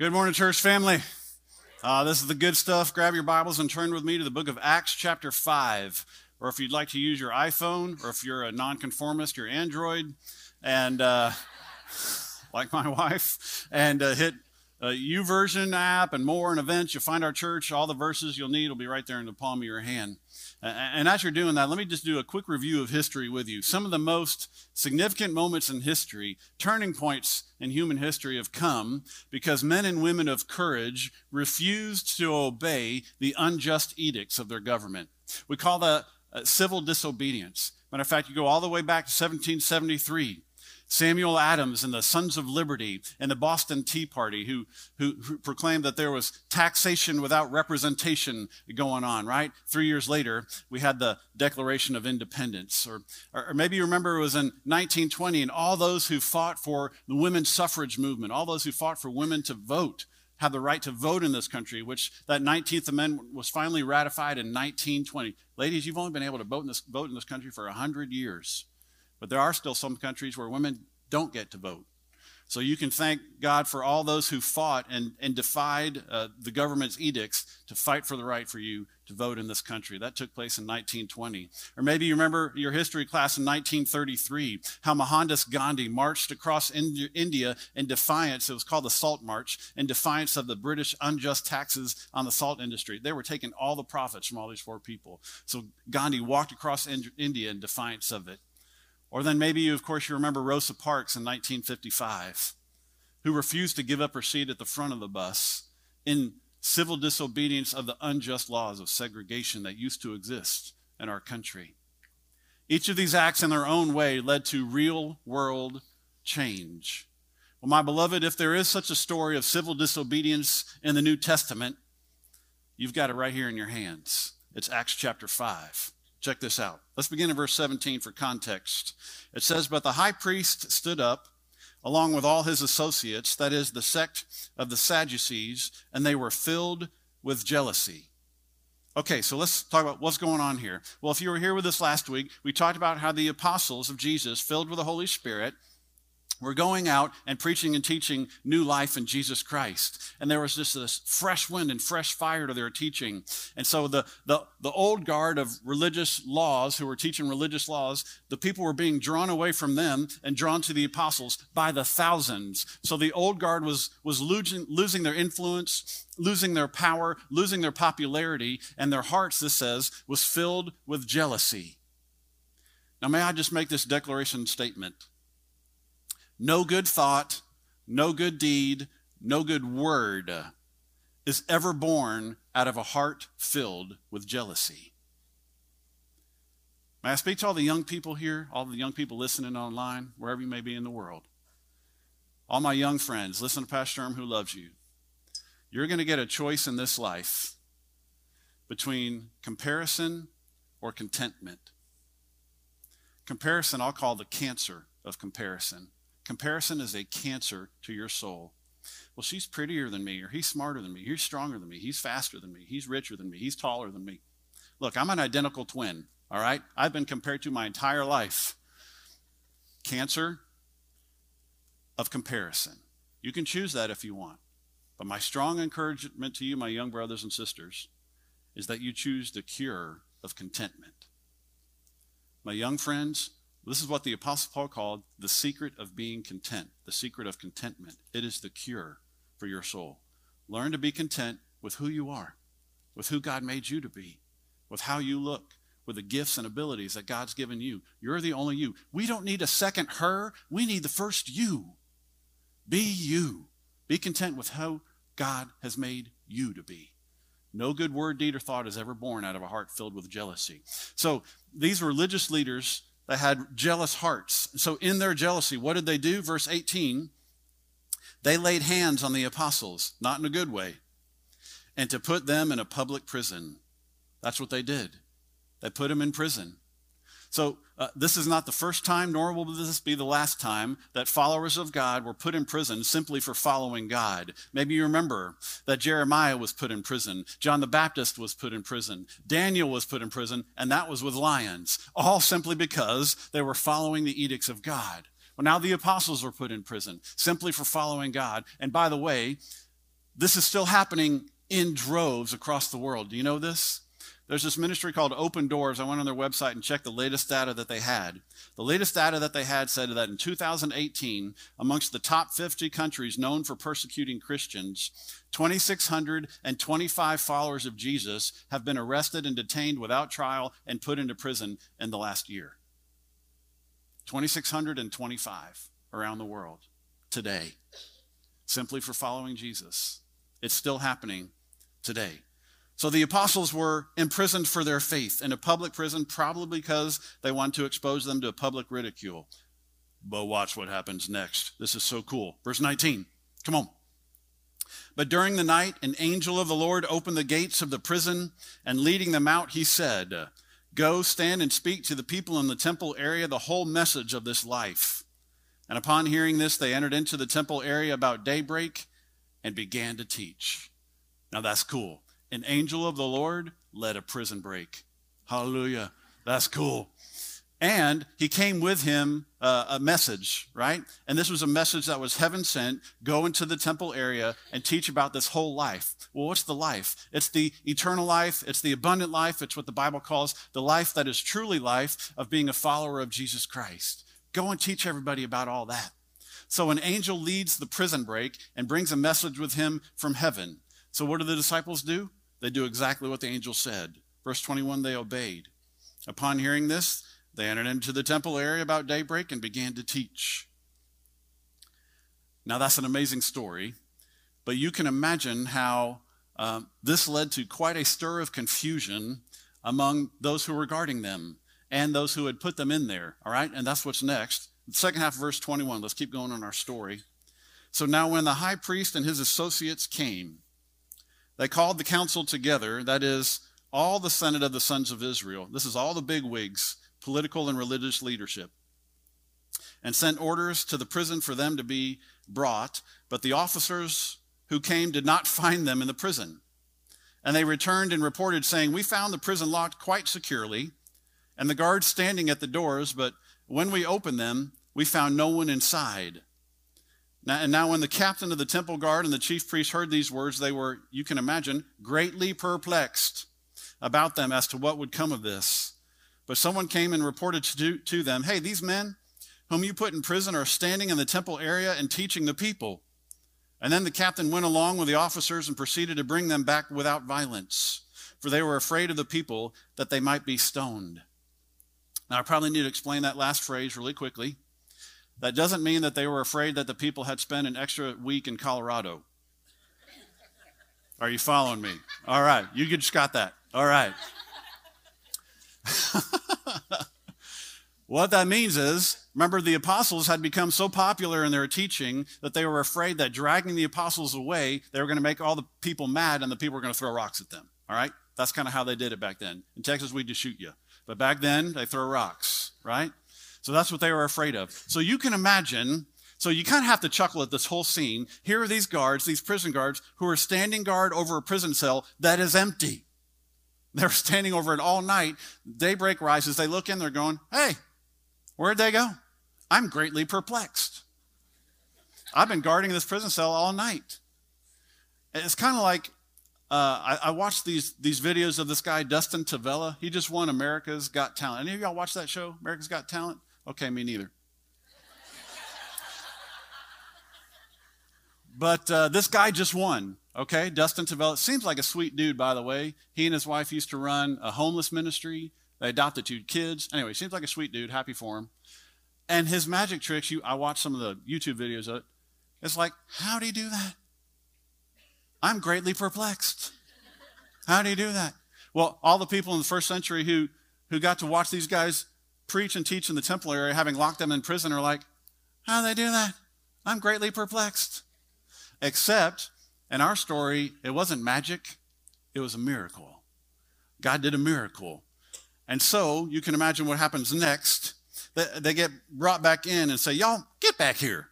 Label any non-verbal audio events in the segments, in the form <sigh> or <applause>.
Good morning, church family. Uh, this is the good stuff. Grab your Bibles and turn with me to the book of Acts, chapter 5. Or if you'd like to use your iPhone, or if you're a nonconformist, your Android, and uh, <laughs> like my wife, and uh, hit uh, YouVersion app and more and events. You'll find our church. All the verses you'll need will be right there in the palm of your hand. And as you're doing that, let me just do a quick review of history with you. Some of the most significant moments in history, turning points in human history, have come because men and women of courage refused to obey the unjust edicts of their government. We call that uh, civil disobedience. Matter of fact, you go all the way back to 1773. Samuel Adams and the Sons of Liberty and the Boston Tea Party, who, who, who, proclaimed that there was taxation without representation going on, right? Three years later, we had the Declaration of Independence. Or, or maybe you remember it was in 1920, and all those who fought for the women's suffrage movement, all those who fought for women to vote, have the right to vote in this country, which that 19th Amendment was finally ratified in 1920. Ladies, you've only been able to vote in this, vote in this country for 100 years. But there are still some countries where women don't get to vote. So you can thank God for all those who fought and, and defied uh, the government's edicts to fight for the right for you to vote in this country. That took place in 1920. Or maybe you remember your history class in 1933, how Mohandas Gandhi marched across India in defiance, it was called the Salt March, in defiance of the British unjust taxes on the salt industry. They were taking all the profits from all these poor people. So Gandhi walked across India in defiance of it. Or then maybe, you, of course, you remember Rosa Parks in 1955, who refused to give up her seat at the front of the bus in civil disobedience of the unjust laws of segregation that used to exist in our country. Each of these acts, in their own way, led to real world change. Well, my beloved, if there is such a story of civil disobedience in the New Testament, you've got it right here in your hands. It's Acts chapter 5. Check this out. Let's begin in verse 17 for context. It says, But the high priest stood up along with all his associates, that is, the sect of the Sadducees, and they were filled with jealousy. Okay, so let's talk about what's going on here. Well, if you were here with us last week, we talked about how the apostles of Jesus, filled with the Holy Spirit, were going out and preaching and teaching new life in Jesus Christ. And there was just this fresh wind and fresh fire to their teaching. And so the, the, the old guard of religious laws who were teaching religious laws, the people were being drawn away from them and drawn to the apostles by the thousands. So the old guard was, was losing, losing their influence, losing their power, losing their popularity, and their hearts, this says, was filled with jealousy. Now, may I just make this declaration statement? No good thought, no good deed, no good word is ever born out of a heart filled with jealousy. May I speak to all the young people here, all the young people listening online, wherever you may be in the world? All my young friends, listen to Pastor Erm who loves you. You're going to get a choice in this life between comparison or contentment. Comparison, I'll call the cancer of comparison. Comparison is a cancer to your soul. Well, she's prettier than me, or he's smarter than me, he's stronger than me, he's faster than me, he's richer than me, he's taller than me. Look, I'm an identical twin, all right? I've been compared to my entire life. Cancer of comparison. You can choose that if you want. But my strong encouragement to you, my young brothers and sisters, is that you choose the cure of contentment. My young friends, this is what the Apostle Paul called the secret of being content, the secret of contentment. It is the cure for your soul. Learn to be content with who you are, with who God made you to be, with how you look, with the gifts and abilities that God's given you. You're the only you. We don't need a second her, we need the first you. Be you. Be content with how God has made you to be. No good word, deed, or thought is ever born out of a heart filled with jealousy. So these religious leaders that had jealous hearts. So, in their jealousy, what did they do? Verse 18 they laid hands on the apostles, not in a good way, and to put them in a public prison. That's what they did. They put them in prison. So, uh, this is not the first time, nor will this be the last time that followers of God were put in prison simply for following God. Maybe you remember that Jeremiah was put in prison, John the Baptist was put in prison, Daniel was put in prison, and that was with lions, all simply because they were following the edicts of God. Well, now the apostles were put in prison simply for following God. And by the way, this is still happening in droves across the world. Do you know this? There's this ministry called Open Doors. I went on their website and checked the latest data that they had. The latest data that they had said that in 2018, amongst the top 50 countries known for persecuting Christians, 2,625 followers of Jesus have been arrested and detained without trial and put into prison in the last year. 2,625 around the world today, simply for following Jesus. It's still happening today. So the apostles were imprisoned for their faith in a public prison, probably because they wanted to expose them to public ridicule. But watch what happens next. This is so cool. Verse 19. Come on. But during the night, an angel of the Lord opened the gates of the prison, and leading them out, he said, Go stand and speak to the people in the temple area the whole message of this life. And upon hearing this, they entered into the temple area about daybreak and began to teach. Now that's cool an angel of the Lord led a prison break. Hallelujah. That's cool. And he came with him uh, a message, right? And this was a message that was heaven sent go into the temple area and teach about this whole life. Well, what's the life? It's the eternal life, it's the abundant life, it's what the Bible calls the life that is truly life of being a follower of Jesus Christ. Go and teach everybody about all that. So an angel leads the prison break and brings a message with him from heaven. So what do the disciples do? They do exactly what the angel said. Verse 21 they obeyed. Upon hearing this, they entered into the temple area about daybreak and began to teach. Now, that's an amazing story, but you can imagine how uh, this led to quite a stir of confusion among those who were guarding them and those who had put them in there. All right, and that's what's next. The second half of verse 21. Let's keep going on our story. So now, when the high priest and his associates came, they called the council together, that is, all the Senate of the sons of Israel. This is all the big wigs, political and religious leadership, and sent orders to the prison for them to be brought. But the officers who came did not <laughs> find them in the prison. And they returned and reported, saying, We found the prison locked quite securely, and the guards standing at the doors, but when we opened them, we found no one inside. Now, and now, when the captain of the temple guard and the chief priest heard these words, they were, you can imagine, greatly perplexed about them as to what would come of this. But someone came and reported to, to them, Hey, these men whom you put in prison are standing in the temple area and teaching the people. And then the captain went along with the officers and proceeded to bring them back without violence, for they were afraid of the people that they might be stoned. Now, I probably need to explain that last phrase really quickly. That doesn't mean that they were afraid that the people had spent an extra week in Colorado. Are you following me? All right, you just got that. All right. <laughs> what that means is, remember, the apostles had become so popular in their teaching that they were afraid that dragging the apostles away, they were going to make all the people mad and the people were going to throw rocks at them. All right? That's kind of how they did it back then. In Texas, we just shoot you. But back then, they throw rocks, right? So that's what they were afraid of. So you can imagine, so you kind of have to chuckle at this whole scene. Here are these guards, these prison guards, who are standing guard over a prison cell that is empty. They're <laughs> standing over it all night. Daybreak rises. They look in, they're going, Hey, where'd they go? I'm greatly perplexed. I've been guarding this prison cell all night. It's kind of like uh, I, I, watched these these videos of this guy Dustin Tavella. He just won America's Got Talent. Any of y'all watch that show, America's Got Talent? Okay, me neither. but uh, this guy just won. Okay, Dustin Tavella seems like a sweet dude, by the way. He and his wife used to run a homeless ministry. They adopted two kids. Anyway, seems like a sweet dude. Happy for him. And his magic tricks, you, I watched some of the YouTube videos of it. It's like, how do you do that? I'm greatly perplexed. How do you do that? Well, all the people in the first century who, who got to watch these guys preach and teach in the temple area, having locked them in prison, are like, how do they do that? I'm greatly perplexed. Except in our story, it wasn't magic, it was a miracle. God did a miracle. And so you can imagine what happens next. They, they get brought back in and say, Y'all, get back here.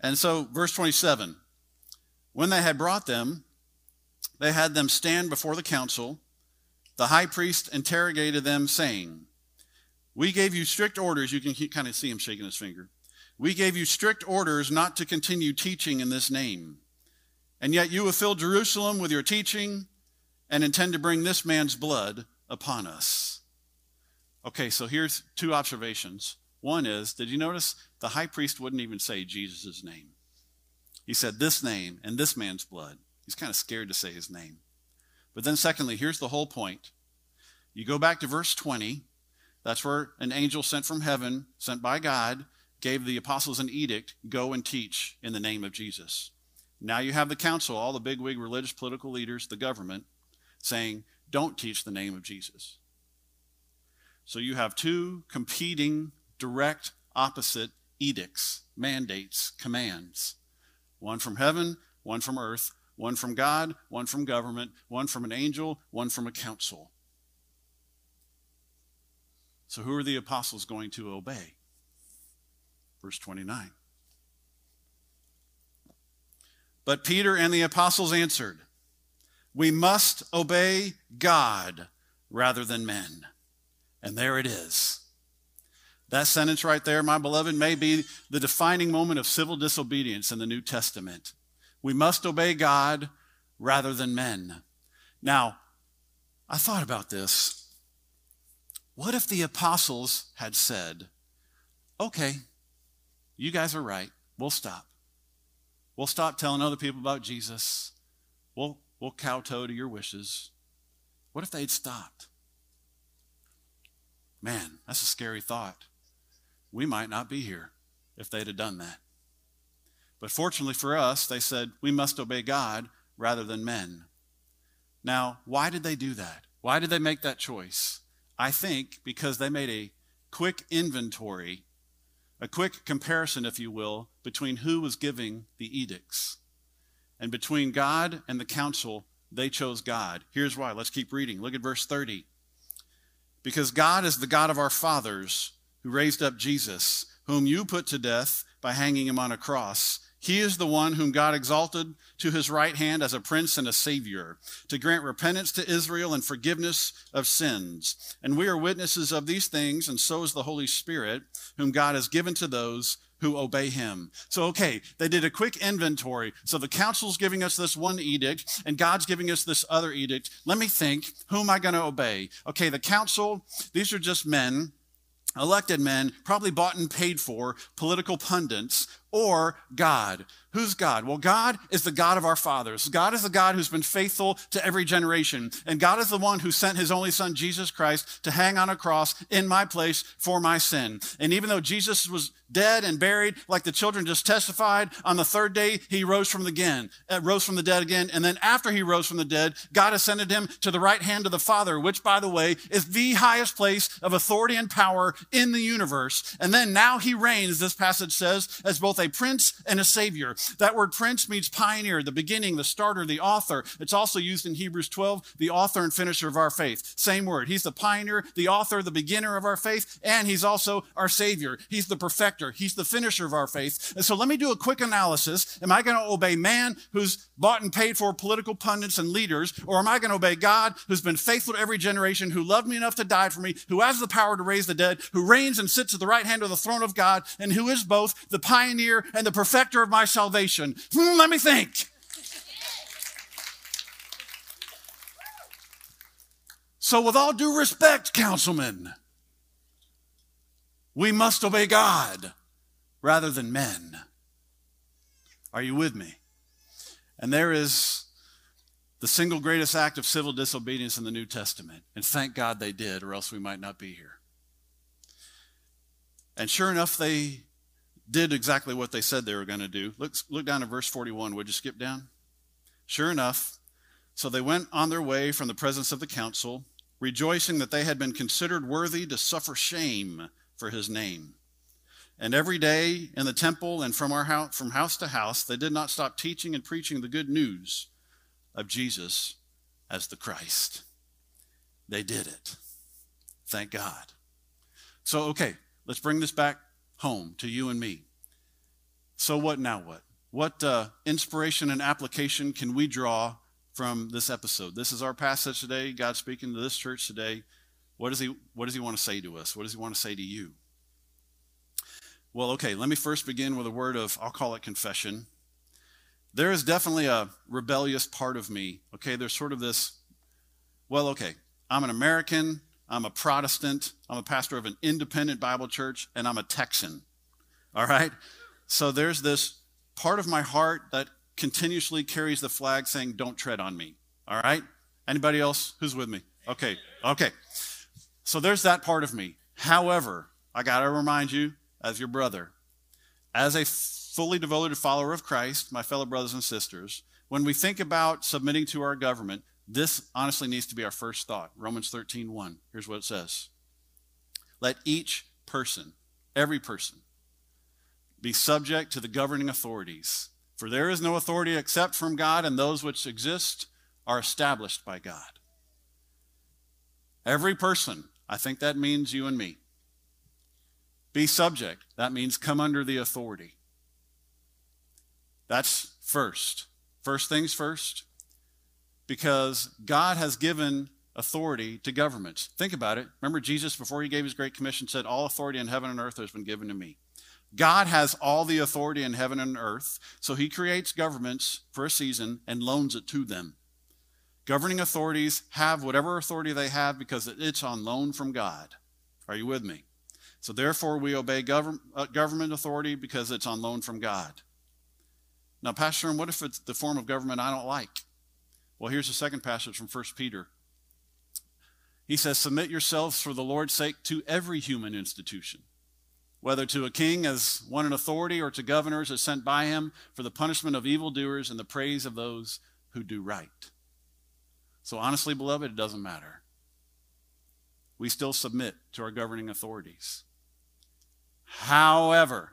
And so, verse 27 when they had brought them, they had them stand before the council. The high priest interrogated them, saying, we gave you strict orders. You can kind of see him shaking his finger. We gave you strict orders not to continue teaching in this name. and yet you have filled Jerusalem with your teaching and intend to bring this man's blood upon us. Okay, so here's two observations. One is, did you notice the high priest wouldn't even say Jesus' name? He said this name and this man's blood. He's kind of scared to say his name. But then, secondly, here's the whole point. You go back to verse 20. That's where an angel sent from heaven, sent by God, gave the apostles an edict go and teach in the name of Jesus. Now you have the council, all the bigwig religious political leaders, the government, saying, don't teach the name of Jesus. So you have two competing, direct, opposite edicts, mandates, commands one from heaven, one from earth, one from God, one from government, one from an angel, one from a council. So, who are the apostles going to obey? Verse 29. But Peter and the apostles answered, We must obey God rather than men. And there it is. That sentence right there, my beloved, may be the defining moment of civil disobedience in the New Testament. We must obey God rather than men. Now, I thought about this. What if the apostles had said, okay, you guys are right. We'll stop. We'll stop telling other people about Jesus. We'll, we'll kowtow to your wishes. What if they'd stopped? Man, that's a scary thought. We might not be here if they'd have done that. But fortunately for us, they said, we must obey God rather than men. Now, why did they do that? Why did they make that choice? I think because they made a quick inventory a quick comparison, if you will, between who was giving the edicts. And between God and the council, they chose God. Here's why. Let's keep reading. Look at verse 30. Because God is the God of our fathers who raised up Jesus, whom you put to death by hanging him on a cross. He is the one whom God exalted to his right hand as a prince and a savior, to grant repentance to Israel and forgiveness of sins. And we are witnesses of these things, and so is the Holy Spirit, whom God has given to those who obey him. So, okay, they did a quick inventory. So the council's giving us this one edict, and God's giving us this other edict. Let me think, who am I going to obey? Okay, the council, these are just men elected men, probably bought and paid for, political pundits, or God. Who's God? Well, God is the God of our fathers. God is the God who's been faithful to every generation. And God is the one who sent his only son, Jesus Christ, to hang on a cross in my place for my sin. And even though Jesus was dead and buried, like the children just testified, on the third day, he rose from the again, uh, rose from the dead again. And then after he rose from the dead, God ascended him to the right hand of the Father, which, by the way, is the highest place of authority and power in the universe. And then now he reigns, this passage says, as both a prince and a savior. That word prince means pioneer, the beginning, the starter, the author. It's also used in Hebrews 12, the author and finisher of our faith. Same word. He's the pioneer, the author, the beginner of our faith, and he's also our savior. He's the perfecter. He's the finisher of our faith. And so let me do a quick analysis. Am I going to obey man who's bought and paid for political pundits and leaders, or am I going to obey God who's been faithful to every generation, who loved me enough to die for me, who has the power to raise the dead, who reigns and sits at the right hand of the throne of God, and who is both the pioneer and the perfecter of my salvation? Hmm, let me think. So, with all due respect, councilmen, we must obey God rather than men. Are you with me? And there is the single greatest act of civil disobedience in the New Testament. And thank God they did, or else we might not be here. And sure enough, they did exactly what they said they were going to do. Look, look down at verse 41. Would you skip down? Sure enough, so they went on their way from the presence of the council, rejoicing that they had been considered worthy to suffer shame for his name. And every day in the temple and from, our house, from house to house, they did not stop teaching and preaching the good news of Jesus as the Christ. They did it. Thank God. So, okay, let's bring this back home to you and me. So, what now? What? What uh, inspiration and application can we draw from this episode? This is our passage today. God speaking to this church today. What does he, what does he want to say to us? What does he want to say to you? Well, okay, let me first begin with a word of, I'll call it confession. there is definitely a rebellious part of me. Okay, there's sort of this, well, okay, I'm an American, I'm a Protestant, I'm a pastor of an independent Bible church, and I'm a Texan. All right? So there's this part of my heart that continuously carries the flag saying, Don't tread on me. All right? Anybody else who's with me? Okay, okay. So there's that part of me. However, I got to remind you, as your brother, as a fully devoted follower of Christ, my fellow brothers and sisters, when we think about submitting to our government, this honestly needs to be our first thought. Romans 13, 1. Here's what it says Let each person, every person, be subject to the governing authorities. For there is no authority except from God, and those which exist are established by God. Every person, I think that means you and me. Be subject, that means come under the authority. That's first. First things first because God has given authority to governments. Think about it. Remember, Jesus, before he gave his Great Commission, said, All authority in heaven and earth has been given to me. God has all the authority in heaven and earth, so he creates governments for a season and loans it to them. Governing authorities have whatever authority they have because it's on loan from God. Are you with me? So therefore, we obey uh, government authority because it's on loan from God. Now, Pastor, what if it's the form of government I don't like? Well, here's the second passage from 1 Peter. He says, Submit yourselves for the Lord's sake to every human institution, whether to a king as one in authority or to governors as sent by him for the punishment of evildoers and the praise of those who do right. So, honestly, beloved, it doesn't matter. We still submit to our governing authorities. However,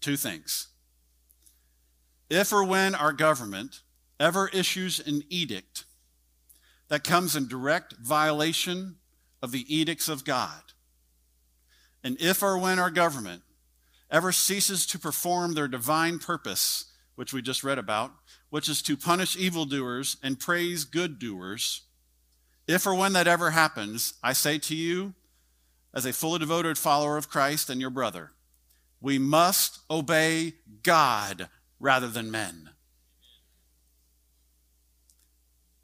two things. If or when our government ever issues an edict that comes in direct violation of the edicts of God, and if or when our government ever ceases to perform their divine purpose, which we just read about, which is to punish evildoers and praise good doers, if or when that ever happens, I say to you, as a fully devoted follower of Christ and your brother, we must obey God rather than men.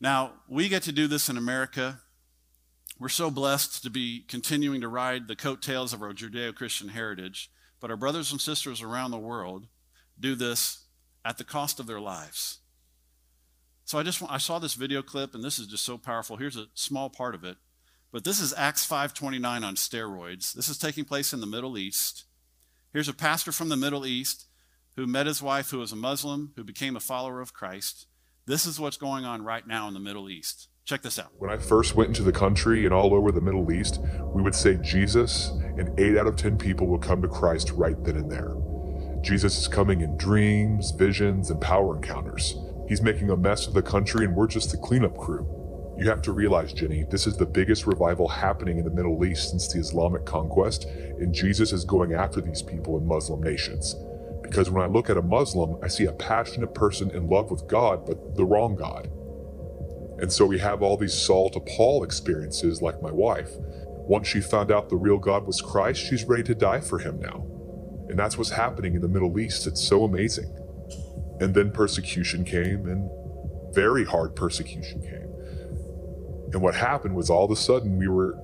Now, we get to do this in America. We're so blessed to be continuing to ride the coattails of our Judeo Christian heritage, but our brothers and sisters around the world do this at the cost of their lives. So I just I saw this video clip and this is just so powerful. Here's a small part of it. But this is Acts 5:29 on steroids. This is taking place in the Middle East. Here's a pastor from the Middle East who met his wife who was a Muslim, who became a follower of Christ. This is what's going on right now in the Middle East. Check this out. When I first went into the country and all over the Middle East, we would say Jesus, and 8 out of 10 people will come to Christ right then and there. Jesus is coming in dreams, visions, and power encounters. He's making a mess of the country, and we're just the cleanup crew. You have to realize, Jenny, this is the biggest revival happening in the Middle East since the Islamic conquest, and Jesus is going after these people in Muslim nations. Because when I look at a Muslim, I see a passionate person in love with God, but the wrong God. And so we have all these Saul to Paul experiences, like my wife. Once she found out the real God was Christ, she's ready to die for him now. And that's what's happening in the Middle East. It's so amazing. And then persecution came, and very hard persecution came. And what happened was all of a sudden we were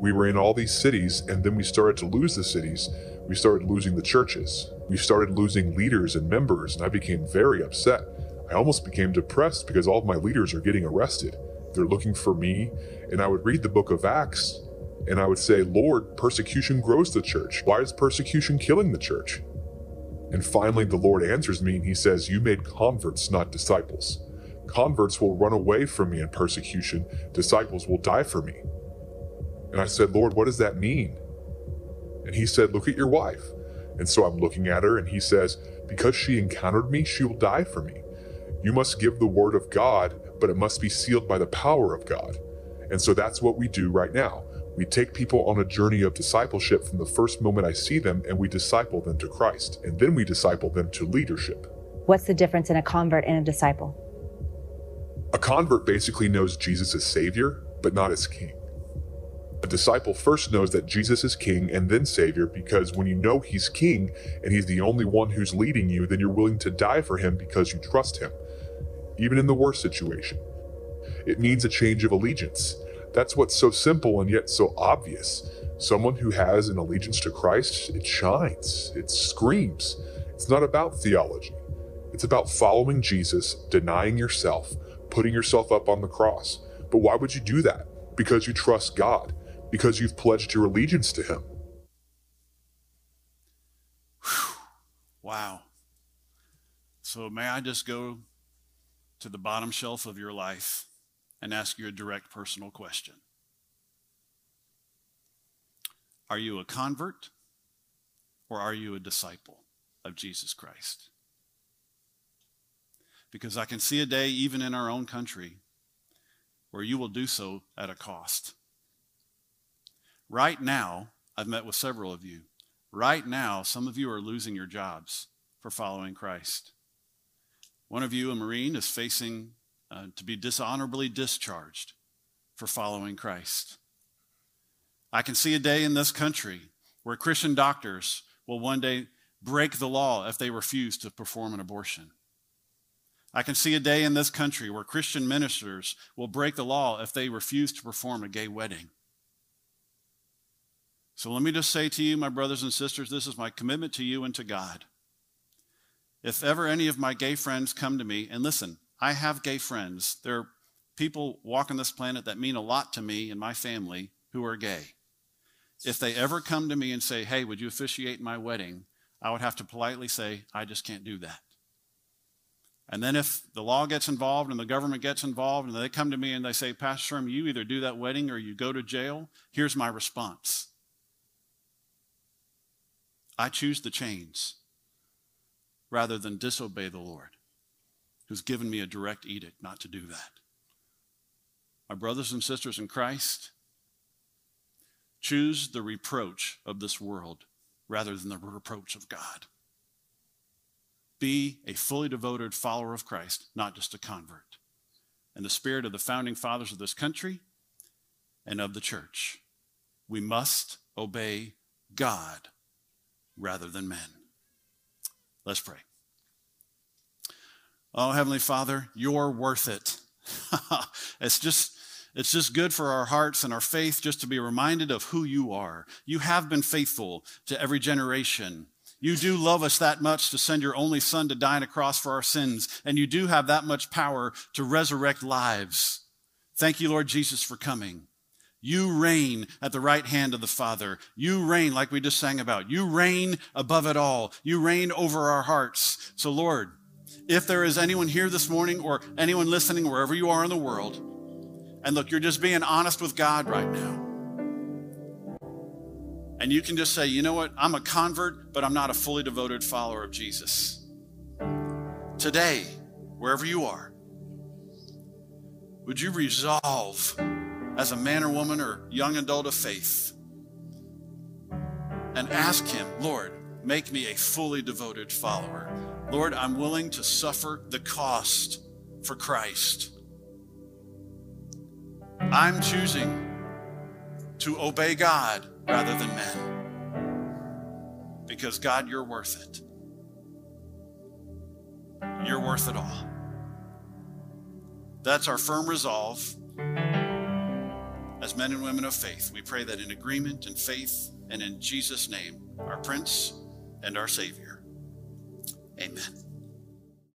we were in all these cities, and then we started to lose the cities. We started losing the churches. We started losing leaders and members, and I became very upset. I almost became depressed because all of my leaders are getting arrested. They're looking for me, and I would read the book of Acts, and I would say, Lord, persecution grows the church. Why is persecution killing the church? And finally, the Lord answers me, and He says, You made converts, not disciples. Converts will run away from me in persecution, disciples will die for me. And I said, Lord, what does that mean? And He said, Look at your wife. And so I'm looking at her, and he says, Because she encountered me, she will die for me. You must give the word of God, but it must be sealed by the power of God. And so that's what we do right now. We take people on a journey of discipleship from the first moment I see them, and we disciple them to Christ. And then we disciple them to leadership. What's the difference in a convert and a disciple? A convert basically knows Jesus as Savior, but not as King. A disciple first knows that Jesus is king and then savior because when you know he's king and he's the only one who's leading you, then you're willing to die for him because you trust him, even in the worst situation. It means a change of allegiance. That's what's so simple and yet so obvious. Someone who has an allegiance to Christ, it shines, it screams. It's not about theology. It's about following Jesus, denying yourself, putting yourself up on the cross. But why would you do that? Because you trust God because you've pledged your allegiance to him. Wow. So, may I just go to the bottom shelf of your life and ask you a direct personal question? Are you a convert or are you a disciple of Jesus Christ? Because I can see a day, even in our own country, where you will do so at a cost. Right now, I've met with several of you. Right now, some of you are losing your jobs for following Christ. One of you, a Marine, is facing uh, to be dishonorably discharged for following Christ. I can see a day in this country where Christian doctors will one day break the law if they refuse to perform an abortion. I can see a day in this country where Christian ministers will break the law if they refuse to perform a gay wedding. So let me just say to you, my brothers and sisters, this is my commitment to you and to God. If ever any of my gay friends come to me, and listen, I have gay friends. There are people walking this planet that mean a lot to me and my family who are gay. If they ever come to me and say, hey, would you officiate my wedding? I would have to politely say, I just can't do that. And then if the law gets involved and the government gets involved and they come to me and they say, Pastor Sherm, you either do that wedding or you go to jail, here's my response. I choose the chains rather than disobey the Lord, who's given me a direct edict not to do that. My brothers and sisters in Christ, choose the reproach of this world rather than the reproach of God. Be a fully devoted follower of Christ, not just a convert. In the spirit of the founding fathers of this country and of the church, we must obey God rather than men. Let's pray. Oh, Heavenly Father, you're worth it. <laughs> it's just it's just good for our hearts and our faith just to be reminded of who you are. You have been faithful to every generation. You do love us that much to send your only son to die on a cross for our sins, and you do have that much power to resurrect lives. Thank you, Lord Jesus, for coming. You reign at the right hand of the Father. You reign, like we just sang about. You reign above it all. You reign over our hearts. So, Lord, if there is anyone here this morning or anyone listening wherever you are in the world, and look, you're just being honest with God right now. And you can just say, you know what? I'm a convert, but I'm not a fully devoted follower of Jesus. Today, wherever you are, would you resolve? As a man or woman or young adult of faith and ask Him, Lord, make me a fully devoted follower. Lord, I'm willing to suffer the cost for Christ. I'm choosing to obey God rather than men. Because God, you're worth it. You're worth it all. That's our firm resolve as men and women of faith, we pray that in agreement and faith and in Jesus' name, our Prince and our Savior. Amen.